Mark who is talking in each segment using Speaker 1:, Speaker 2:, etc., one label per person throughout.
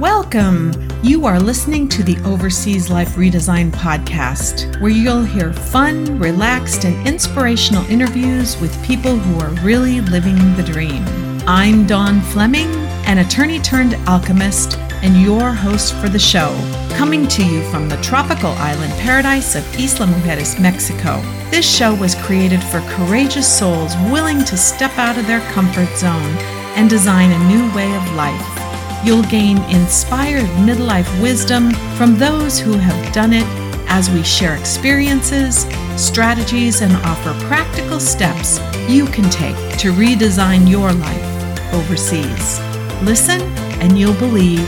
Speaker 1: Welcome! You are listening to the Overseas Life Redesign podcast, where you'll hear fun, relaxed, and inspirational interviews with people who are really living the dream. I'm Dawn Fleming, an attorney turned alchemist and your host for the show, coming to you from the tropical island paradise of Isla Mujeres, Mexico. This show was created for courageous souls willing to step out of their comfort zone and design a new way of life. You'll gain inspired midlife wisdom from those who have done it as we share experiences, strategies, and offer practical steps you can take to redesign your life overseas. Listen, and you'll believe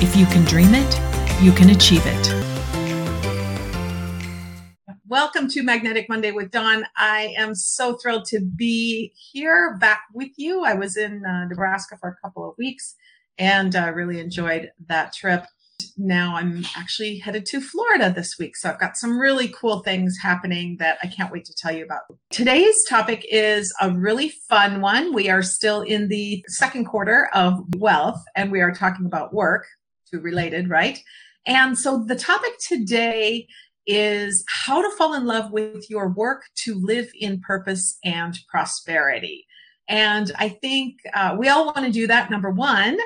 Speaker 1: if you can dream it, you can achieve it. Welcome to Magnetic Monday with Dawn. I am so thrilled to be here back with you. I was in uh, Nebraska for a couple of weeks and uh, really enjoyed that trip. Now I'm actually headed to Florida this week. So I've got some really cool things happening that I can't wait to tell you about. Today's topic is a really fun one. We are still in the second quarter of wealth and we are talking about work, to related, right? And so the topic today is how to fall in love with your work to live in purpose and prosperity. And I think uh, we all want to do that, number one.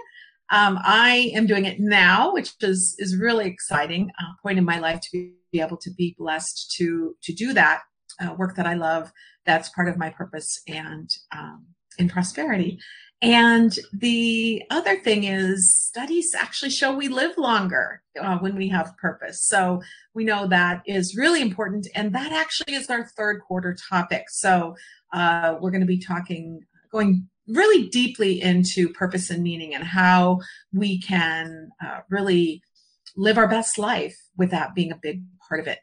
Speaker 1: Um, I am doing it now, which is is really exciting uh, point in my life to be, able to be blessed to to do that uh, work that I love. That's part of my purpose and um, in prosperity. And the other thing is, studies actually show we live longer uh, when we have purpose. So we know that is really important. And that actually is our third quarter topic. So uh, we're going to be talking, going really deeply into purpose and meaning and how we can uh, really live our best life with that being a big part of it.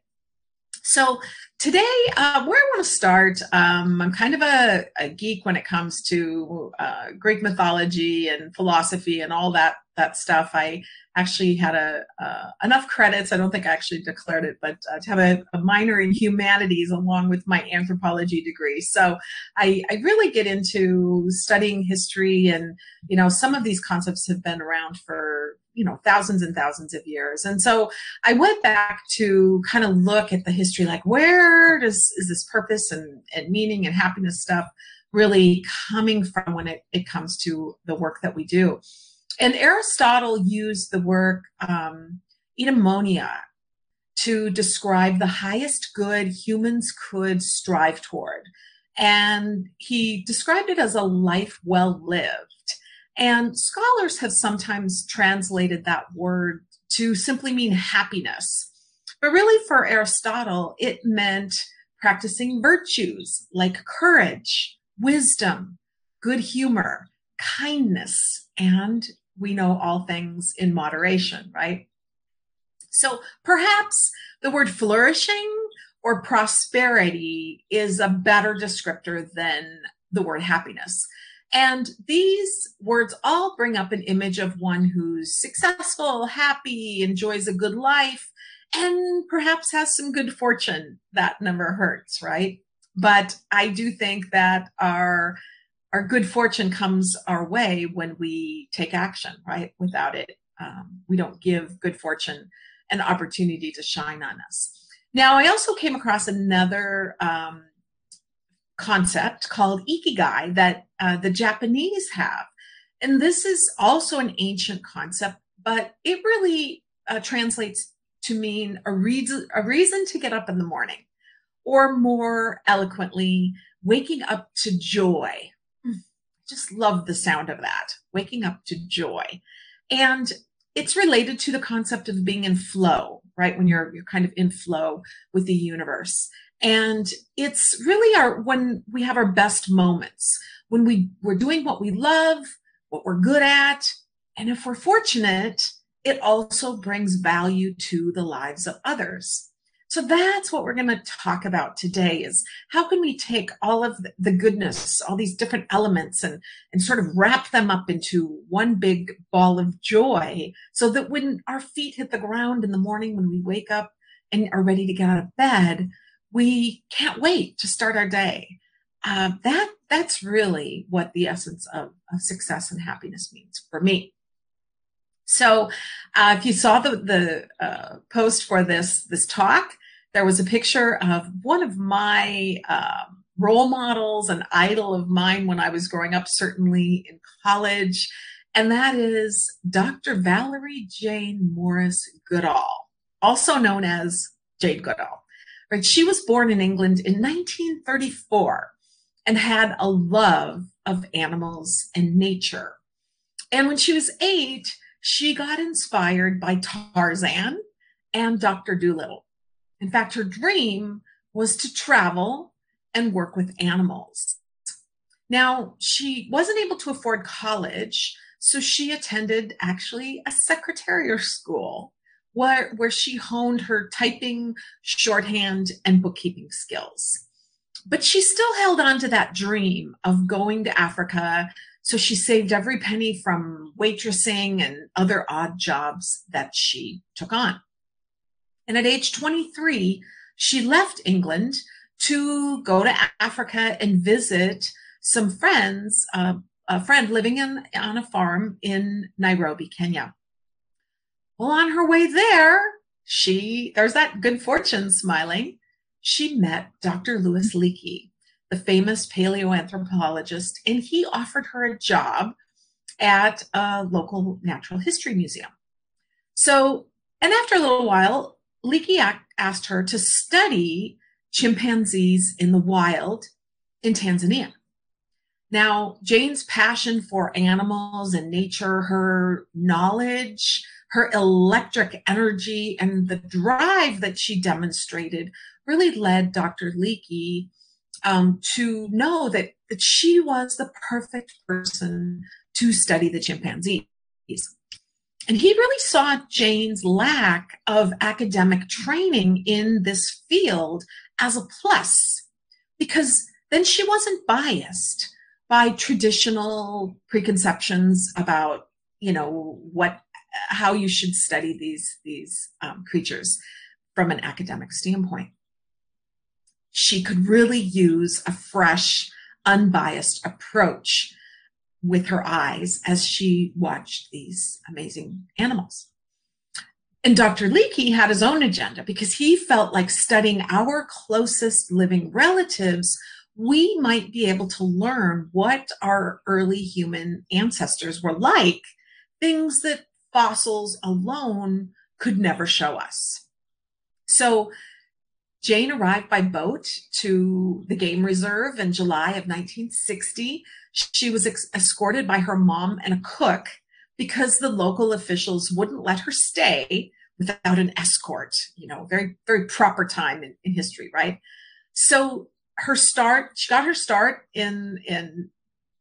Speaker 1: So today, uh, where I want to start, um, I'm kind of a, a, geek when it comes to uh, Greek mythology and philosophy and all that that stuff. I actually had a uh, enough credits. I don't think I actually declared it, but uh, to have a, a, minor in humanities along with my anthropology degree. So I, I really get into studying history, and you know, some of these concepts have been around for you know thousands and thousands of years and so i went back to kind of look at the history like where does is this purpose and, and meaning and happiness stuff really coming from when it, it comes to the work that we do and aristotle used the word um, eudaimonia to describe the highest good humans could strive toward and he described it as a life well lived and scholars have sometimes translated that word to simply mean happiness. But really, for Aristotle, it meant practicing virtues like courage, wisdom, good humor, kindness, and we know all things in moderation, right? So perhaps the word flourishing or prosperity is a better descriptor than the word happiness. And these words all bring up an image of one who's successful, happy, enjoys a good life, and perhaps has some good fortune. That never hurts, right? But I do think that our our good fortune comes our way when we take action, right? Without it, um, we don't give good fortune an opportunity to shine on us. Now, I also came across another um, concept called ikigai that uh, the Japanese have. And this is also an ancient concept, but it really uh, translates to mean a reason, a reason to get up in the morning, or more eloquently, waking up to joy. Just love the sound of that, waking up to joy. And it's related to the concept of being in flow, right? When you're you're kind of in flow with the universe. And it's really our when we have our best moments, when we, we're doing what we love, what we're good at. And if we're fortunate, it also brings value to the lives of others. So that's what we're going to talk about today is how can we take all of the goodness, all these different elements and, and sort of wrap them up into one big ball of joy so that when our feet hit the ground in the morning, when we wake up and are ready to get out of bed, we can't wait to start our day. Uh, that that's really what the essence of, of success and happiness means for me. So, uh, if you saw the the uh, post for this this talk, there was a picture of one of my uh, role models, an idol of mine when I was growing up, certainly in college, and that is Dr. Valerie Jane Morris Goodall, also known as Jane Goodall. Right? She was born in England in 1934 and had a love of animals and nature. And when she was eight, she got inspired by Tarzan and Dr. Dolittle. In fact, her dream was to travel and work with animals. Now, she wasn't able to afford college, so she attended actually a secretarial school where, where she honed her typing, shorthand, and bookkeeping skills. But she still held on to that dream of going to Africa. So she saved every penny from waitressing and other odd jobs that she took on. And at age 23, she left England to go to Africa and visit some friends, uh, a friend living in, on a farm in Nairobi, Kenya. Well, on her way there, she, there's that good fortune smiling. She met Dr. Louis Leakey, the famous paleoanthropologist, and he offered her a job at a local natural history museum. So, and after a little while, Leakey asked her to study chimpanzees in the wild in Tanzania. Now, Jane's passion for animals and nature, her knowledge, her electric energy, and the drive that she demonstrated really led Dr. Leakey um, to know that, that she was the perfect person to study the chimpanzees. And he really saw Jane's lack of academic training in this field as a plus because then she wasn't biased by traditional preconceptions about you know what how you should study these these um, creatures from an academic standpoint. She could really use a fresh unbiased approach with her eyes as she watched these amazing animals and Dr. Leakey had his own agenda because he felt like studying our closest living relatives, we might be able to learn what our early human ancestors were like, things that fossils alone could never show us. So Jane arrived by boat to the game reserve in July of 1960. She was ex- escorted by her mom and a cook because the local officials wouldn't let her stay without an escort, you know, very, very proper time in, in history, right? So her start, she got her start in, in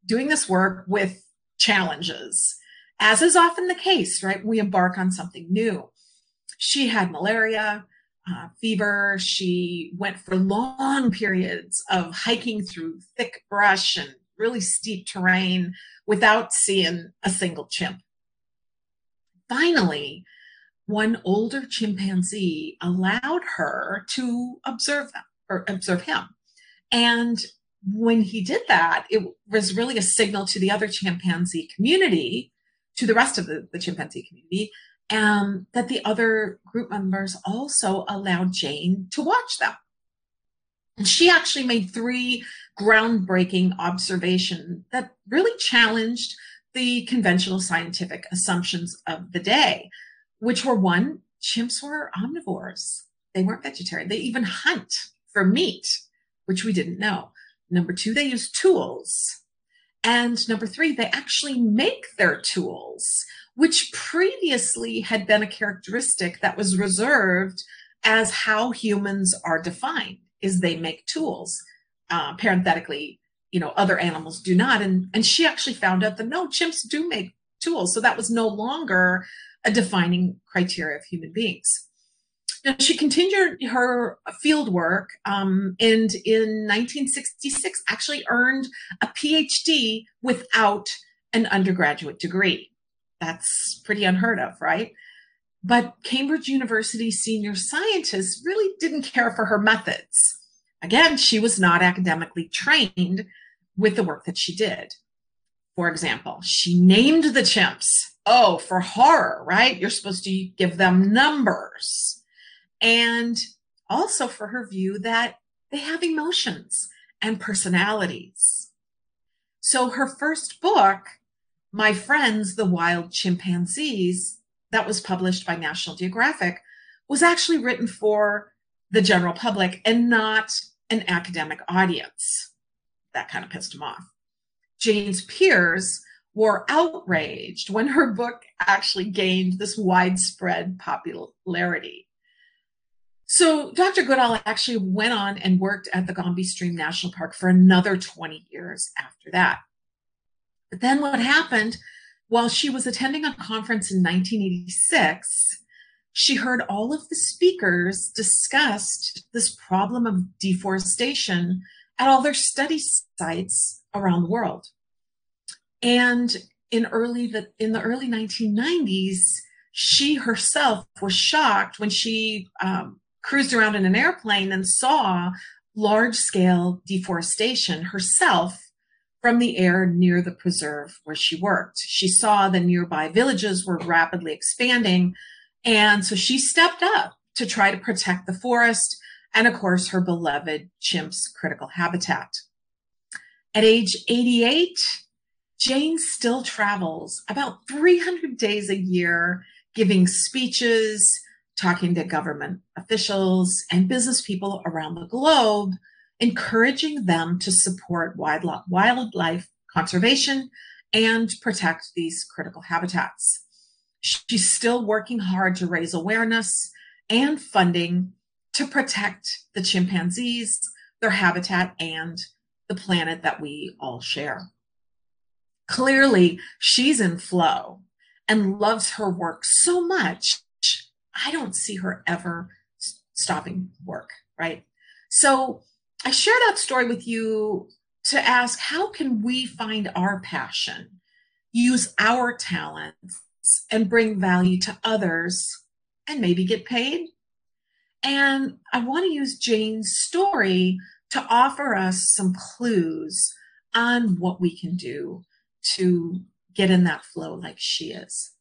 Speaker 1: doing this work with challenges, as is often the case, right? We embark on something new. She had malaria, uh, fever. She went for long periods of hiking through thick brush and really steep terrain without seeing a single chimp finally, one older chimpanzee allowed her to observe them or observe him. And when he did that, it was really a signal to the other chimpanzee community, to the rest of the, the chimpanzee community, um, that the other group members also allowed Jane to watch them. And she actually made three groundbreaking observations that really challenged the conventional scientific assumptions of the day, which were one, chimps were omnivores. They weren't vegetarian. They even hunt for meat, which we didn't know. Number two, they use tools. And number three, they actually make their tools, which previously had been a characteristic that was reserved as how humans are defined, is they make tools. Uh, parenthetically, you know other animals do not. And and she actually found out that no chimps do make tools. So that was no longer a defining criteria of human beings. Now she continued her field work um, and in 1966 actually earned a phd without an undergraduate degree. That's pretty unheard of right but cambridge university senior scientists really didn't care for her methods Again, she was not academically trained with the work that she did. For example, she named the chimps. oh, for horror, right? You're supposed to give them numbers. And also for her view that they have emotions and personalities. So her first book, My Friends, the Wild Chimpanzees, that was published by National Geographic, was actually written for the general public and not an academic audience. That kind of pissed him off. Jane's peers were outraged when her book actually gained this widespread popularity. So Dr. Goodall actually went on and worked at the Gombe Stream National Park for another 20 years after that. But then what happened while she was attending a conference in 1986, she heard all of the speakers discussed this problem of deforestation at all their study sites around the world. And in early the in the early 1990s, she herself was shocked when she um, cruised around in an airplane and saw large scale deforestation herself from the air near the preserve where she worked. She saw the nearby villages were rapidly expanding. And so she stepped up to try to protect the forest and, of course, her beloved chimp's critical habitat. At age 88, Jane still travels about 300 days a year, giving speeches, talking to government officials and business people around the globe, encouraging them to support wildlife conservation and protect these critical habitats. She's still working hard to raise awareness and funding to protect the chimpanzees, their habitat, and the planet that we all share. Clearly, she's in flow and loves her work so much. I don't see her ever stopping work, right? So I share that story with you to ask how can we find our passion, use our talents, and bring value to others and maybe get paid? And I want to use Jane's story to offer us some clues on what we can do to get in that flow like she is.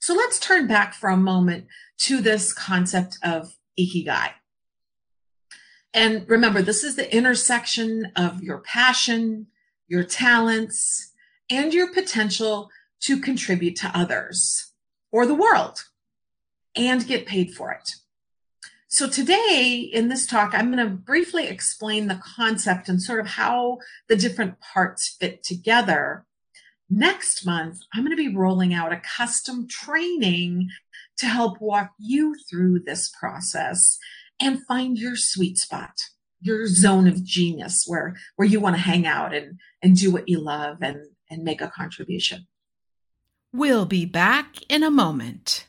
Speaker 1: So let's turn back for a moment to this concept of ikigai. And remember, this is the intersection of your passion, your talents, and your potential to contribute to others or the world and get paid for it. So today in this talk, I'm going to briefly explain the concept and sort of how the different parts fit together. Next month, I'm going to be rolling out a custom training to help walk you through this process and find your sweet spot, your zone of genius where, where you want to hang out and, and do what you love and, and make a contribution.
Speaker 2: We'll be back in a moment.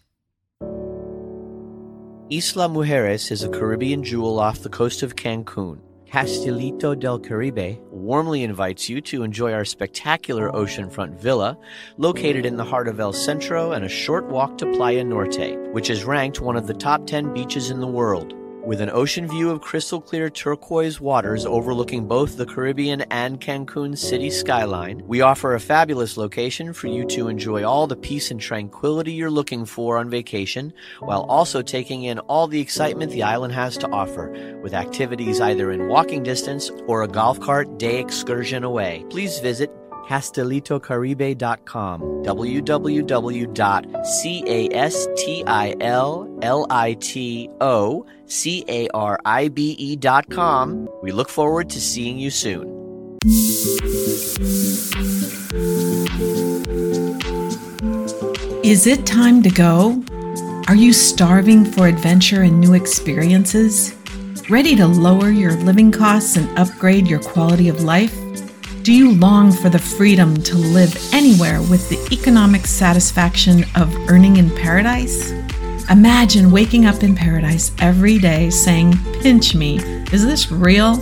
Speaker 3: Isla Mujeres is a Caribbean jewel off the coast of Cancun. Castilito del Caribe warmly invites you to enjoy our spectacular oceanfront villa located in the heart of El Centro and a short walk to Playa Norte, which is ranked one of the top 10 beaches in the world. With an ocean view of crystal clear turquoise waters overlooking both the Caribbean and Cancun city skyline, we offer a fabulous location for you to enjoy all the peace and tranquility you're looking for on vacation, while also taking in all the excitement the island has to offer, with activities either in walking distance or a golf cart day excursion away. Please visit castilitocaribe.com. com. We look forward to seeing you soon.
Speaker 2: Is it time to go? Are you starving for adventure and new experiences? Ready to lower your living costs and upgrade your quality of life? Do you long for the freedom to live anywhere with the economic satisfaction of earning in paradise? Imagine waking up in paradise every day saying, Pinch me, is this real?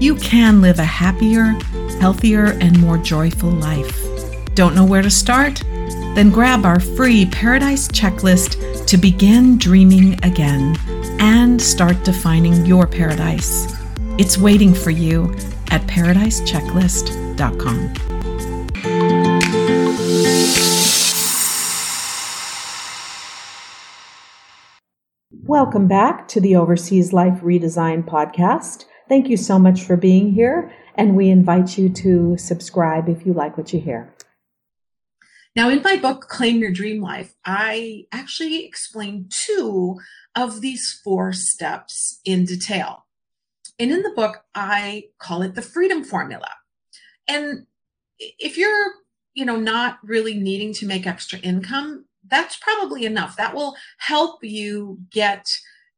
Speaker 2: You can live a happier, healthier, and more joyful life. Don't know where to start? Then grab our free Paradise Checklist to begin dreaming again and start defining your paradise. It's waiting for you at paradisechecklist.com. Welcome back to the Overseas Life Redesign podcast. Thank you so much for being here, and we invite you to subscribe if you like what you hear.
Speaker 1: Now, in my book, Claim Your Dream Life, I actually explain two of these four steps in detail. And in the book, I call it the freedom formula. And if you're, you know, not really needing to make extra income, that's probably enough. That will help you get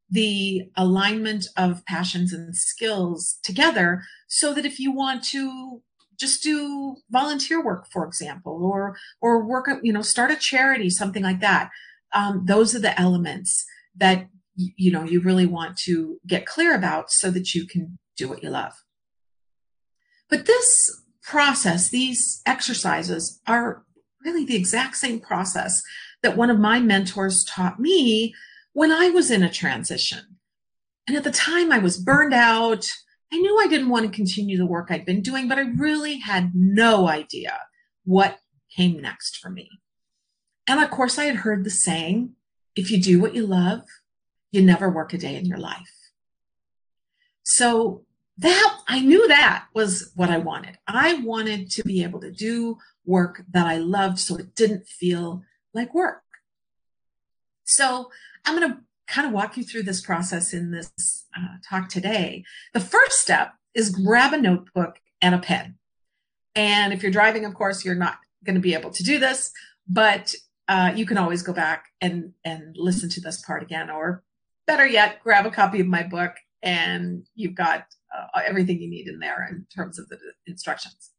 Speaker 1: the alignment of passions and skills together so that if you want to just do volunteer work for example or or work you know start a charity something like that um, those are the elements that you know you really want to get clear about so that you can do what you love but this process these exercises are really the exact same process that one of my mentors taught me when I was in a transition. And at the time, I was burned out. I knew I didn't want to continue the work I'd been doing, but I really had no idea what came next for me. And of course, I had heard the saying if you do what you love, you never work a day in your life. So that I knew that was what I wanted. I wanted to be able to do work that I loved so it didn't feel like work. So I'm going to kind of walk you through this process in this uh, talk today. The first step is grab a notebook and a pen. And if you're driving, of course, you're not going to be able to do this, but uh, you can always go back and, and listen to this part again, or better yet, grab a copy of my book and you've got uh, everything you need in there in terms of the instructions.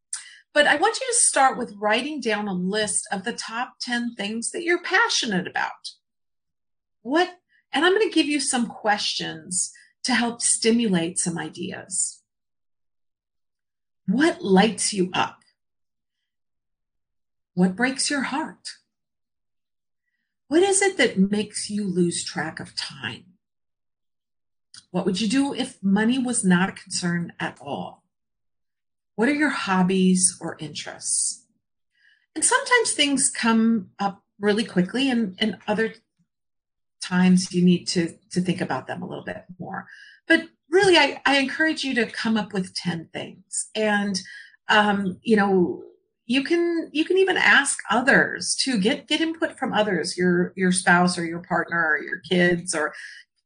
Speaker 1: But I want you to start with writing down a list of the top 10 things that you're passionate about. What, and I'm going to give you some questions to help stimulate some ideas. What lights you up? What breaks your heart? What is it that makes you lose track of time? What would you do if money was not a concern at all? What are your hobbies or interests? And sometimes things come up really quickly, and, and other times you need to, to think about them a little bit more. But really, I, I encourage you to come up with 10 things. And, um, you know, you can you can even ask others to get get input from others your your spouse or your partner or your kids or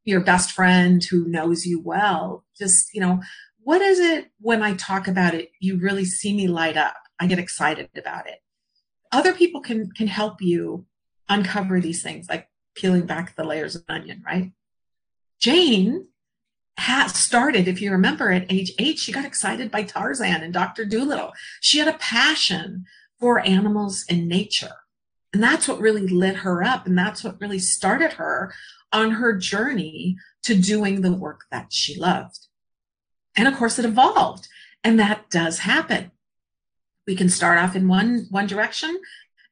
Speaker 1: your best friend who knows you well just you know what is it when I talk about it, you really see me light up? I get excited about it. Other people can can help you uncover these things, like peeling back the layers of onion, right? Jane has started, if you remember, at age eight, she got excited by Tarzan and Dr. Dolittle. She had a passion for animals and nature. And that's what really lit her up. And that's what really started her on her journey to doing the work that she loved. And of course, it evolved. And that does happen. We can start off in one, one direction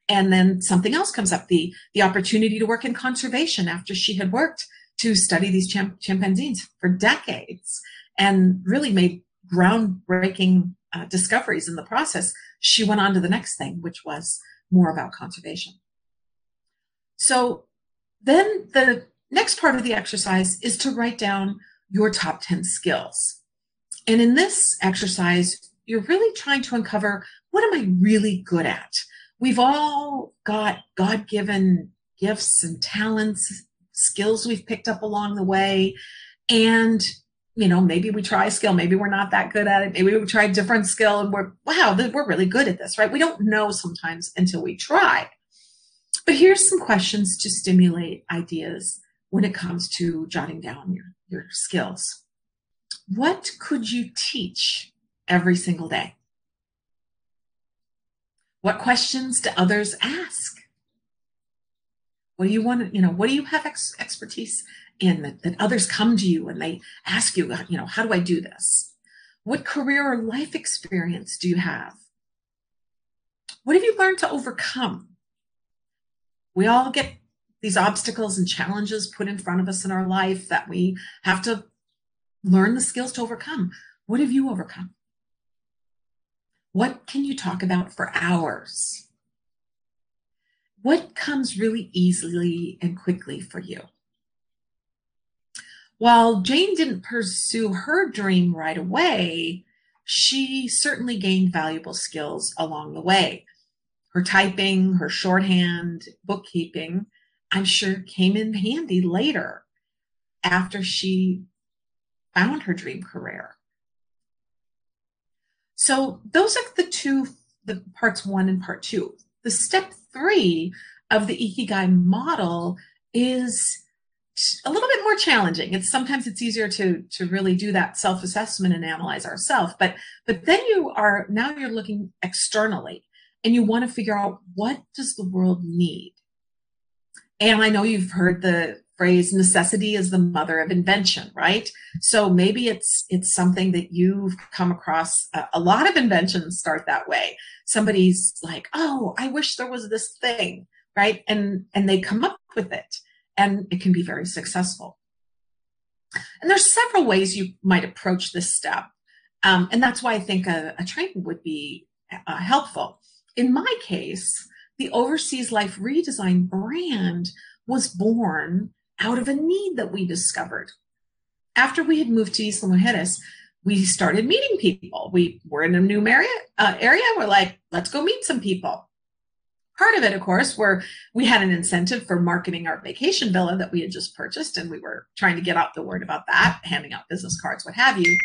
Speaker 1: and then something else comes up the, the opportunity to work in conservation after she had worked to study these chimp- chimpanzees for decades and really made groundbreaking uh, discoveries in the process. She went on to the next thing, which was more about conservation. So then the next part of the exercise is to write down your top 10 skills. And in this exercise, you're really trying to uncover what am I really good at? We've all got God given gifts and talents, skills we've picked up along the way. And, you know, maybe we try a skill, maybe we're not that good at it. Maybe we try a different skill and we're, wow, we're really good at this, right? We don't know sometimes until we try. But here's some questions to stimulate ideas when it comes to jotting down your, your skills what could you teach every single day? What questions do others ask? What do you want to, you know, what do you have ex- expertise in that, that others come to you and they ask you, you know, how do I do this? What career or life experience do you have? What have you learned to overcome? We all get these obstacles and challenges put in front of us in our life that we have to learn the skills to overcome. What have you overcome? What can you talk about for hours? What comes really easily and quickly for you? while Jane didn't pursue her dream right away, she certainly gained valuable skills along the way. Her typing, her shorthand, bookkeeping, I'm sure came in handy later after she found her dream career. So those are the two, the parts one and part two. The step three of the Ikigai model is a little bit more challenging. It's sometimes it's easier to to really do that self-assessment and analyze ourselves. But but then you are now you're looking externally and you want to figure out what does the world need. And I know you've heard the phrase necessity is the mother of invention right? So maybe it's it's something that you've come across a, a, lot of inventions start that way. Somebody's like oh i wish there was this thing right? And and they come up with it and it can be very successful. And there's several ways you might approach this step um, and that's why i think a, a training would be uh, helpful. In my case the overseas life redesign brand was born out of a need that we discovered. After we had moved to Isla Mujeres, we started meeting people. We were in a new area, uh, area. We're like, let's go meet some people. Part of it, of course, where we had an incentive for marketing our vacation villa that we had just purchased, and we were trying to get out the word about that, handing out business cards, what have you.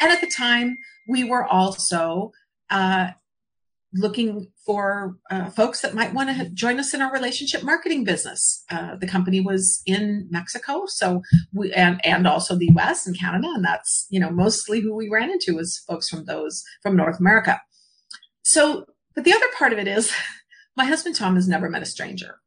Speaker 1: And at the time, we were also uh, looking for uh, folks that might want to join us in our relationship marketing business. Uh, the company was in Mexico, so we and and also the U.S. and Canada, and that's you know mostly who we ran into was folks from those from North America. So, but the other part of it is, my husband Tom has never met a stranger.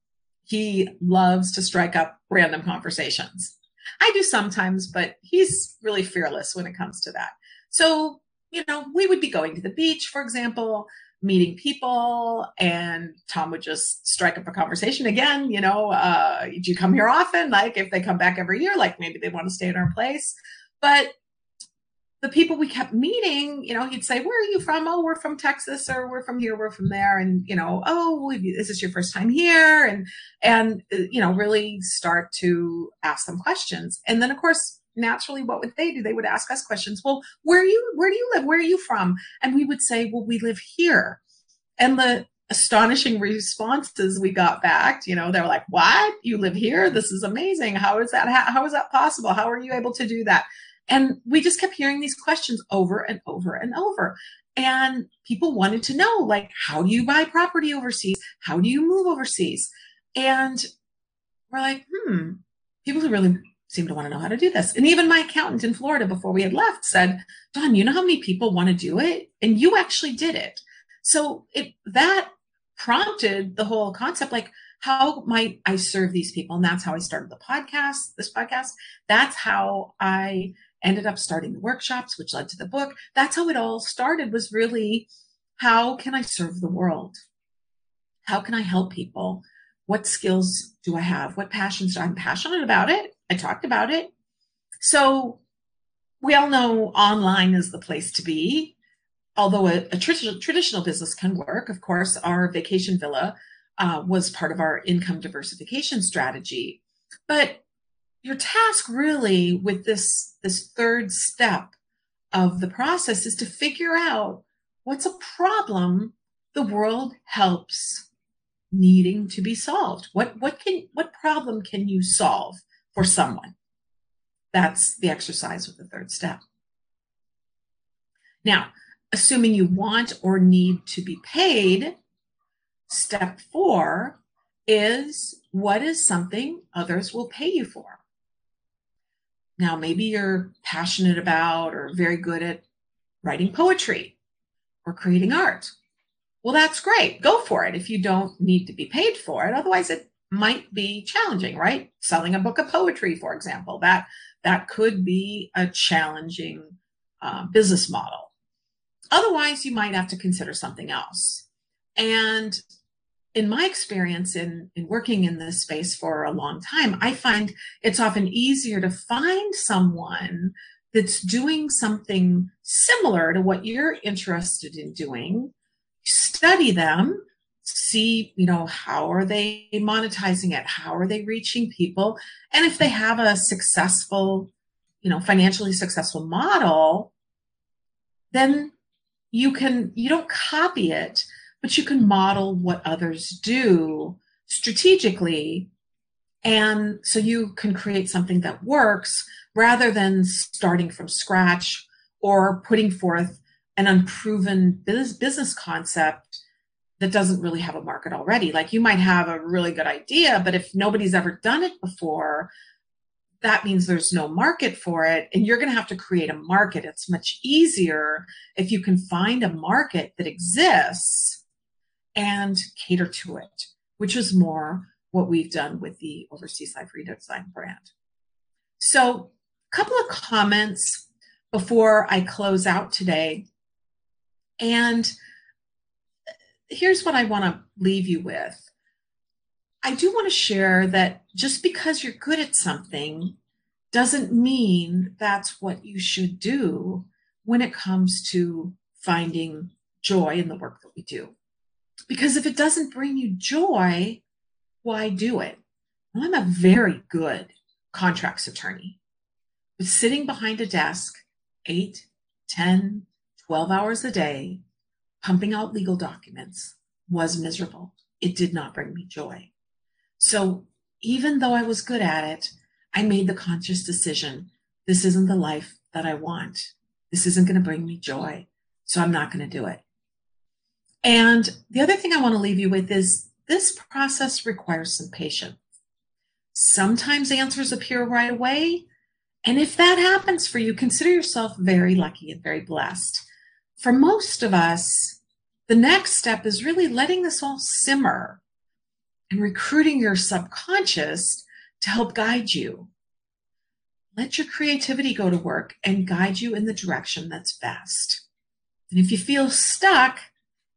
Speaker 1: He loves to strike up random conversations. I do sometimes, but he's really fearless when it comes to that. So, you know, we would be going to the beach, for example, meeting people and tom would just strike up a conversation again you know uh, do you come here often? Like if they come back every year like maybe they want to stay in our place. But the people we kept meeting you know he'd say where are you from? Oh we're from texas or we're from here we're from there and you know oh is this your first time here and and uh, you know really start to ask them questions. And then of course naturally what would they do? They would ask us questions. Well where you where do you live? Where are you from? And we would say well we live here. And the astonishing responses we got back you know they were like what? You live here? This is amazing. How is that how, how is that possible? How are you able to do that? And we just kept hearing these questions over and over and over. And people wanted to know like how do you buy property overseas? How do you move overseas? And we're like hmm people who really seem to want to know how to do this. And even my accountant in Florida before we had left said, Dawn, you know how many people want to do it? And you actually did it. So it that prompted the whole concept like, how might I serve these people? And that's how I started the podcast, this podcast. That's how I ended up starting the workshops, which led to the book. That's how it all started was really how can I serve the world? How can I help people? What skills do I have? What passions? I'm passionate about it. I talked about it. So we all know online is the place to be. Although a, a traditional, traditional business can work, of course, our vacation villa uh, was part of our income diversification strategy. But your task really with this, this third step of the process is to figure out what's a problem the world helps needing to be solved. What, what can, what problem can you solve? For someone. That's the exercise with the third step. Now, assuming you want or need to be paid, step four is what is something others will pay you for? Now, maybe you're passionate about or very good at writing poetry or creating art. Well, that's great. Go for it if you don't need to be paid for it. Otherwise, it might be challenging, right? Selling a book of poetry, for example, that that could be a challenging uh, business model. Otherwise, you might have to consider something else. And in my experience in, in working in this space for a long time, I find it's often easier to find someone that's doing something similar to what you're interested in doing, study them, see, you know, how are they monetizing it? How are they reaching people? And if they have a successful, you know, financially successful model, then you can, you don't copy it, but you can model what others do strategically. And so you can create something that works rather than starting from scratch or putting forth an unproven business concept that doesn't really have a market already. Like you might have a really good idea, but if nobody's ever done it before, that means there's no market for it and you're going to have to create a market. It's much easier if you can find a market that exists and cater to it, which is more what we've done with the Overseas Life Redesign brand. So, a couple of comments before I close out today. And here's what I want to leave you with. I do want to share that just because you're good at something doesn't mean that's what you should do when it comes to finding joy in the work that we do. Because if it doesn't bring you joy, why do it? Well, I'm a very good contracts attorney. But sitting behind a desk eight, 10, 12 hours a day, pumping out legal documents was miserable. It did not bring me joy. So even though I was good at it, I made the conscious decision this isn't the life that I want. This isn't going to bring me joy. So I'm not going to do it. And the other thing I want to leave you with is this process requires some patience. Sometimes answers appear right away. And if that happens for you, consider yourself very lucky and very blessed. For most of us, the next step is really letting this all simmer and recruiting your subconscious to help guide you. Let your creativity go to work and guide you in the direction that's best. And if you feel stuck,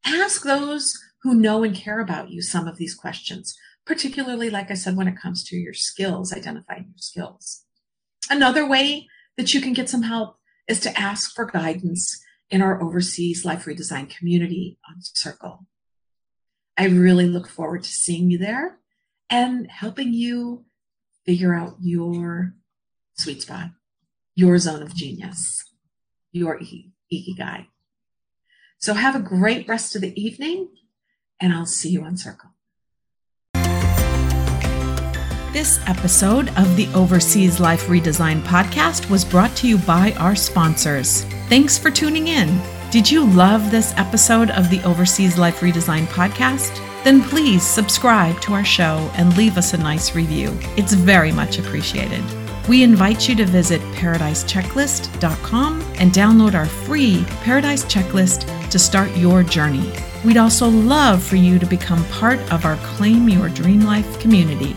Speaker 1: ask those who know and care about you some of these questions, particularly, like I said, when it comes to your skills, identifying your skills. Another way that you can get some help is to ask for guidance in our overseas life redesign community on Circle. I really look forward to seeing you there and helping you figure out your sweet spot, your zone of genius, your ikigai. So have a great rest of the evening, and I'll see you on Circle.
Speaker 2: This episode of the Overseas Life Redesign podcast was brought to you by our sponsors. Thanks for tuning in. Did you love this episode of the Overseas Life Redesign podcast? Then please subscribe to our show and leave us a nice review. It's very much appreciated. We invite you to visit paradisechecklist.com and download our free Paradise Checklist to start your journey. We'd also love for you to become part of our Claim Your Dream Life community.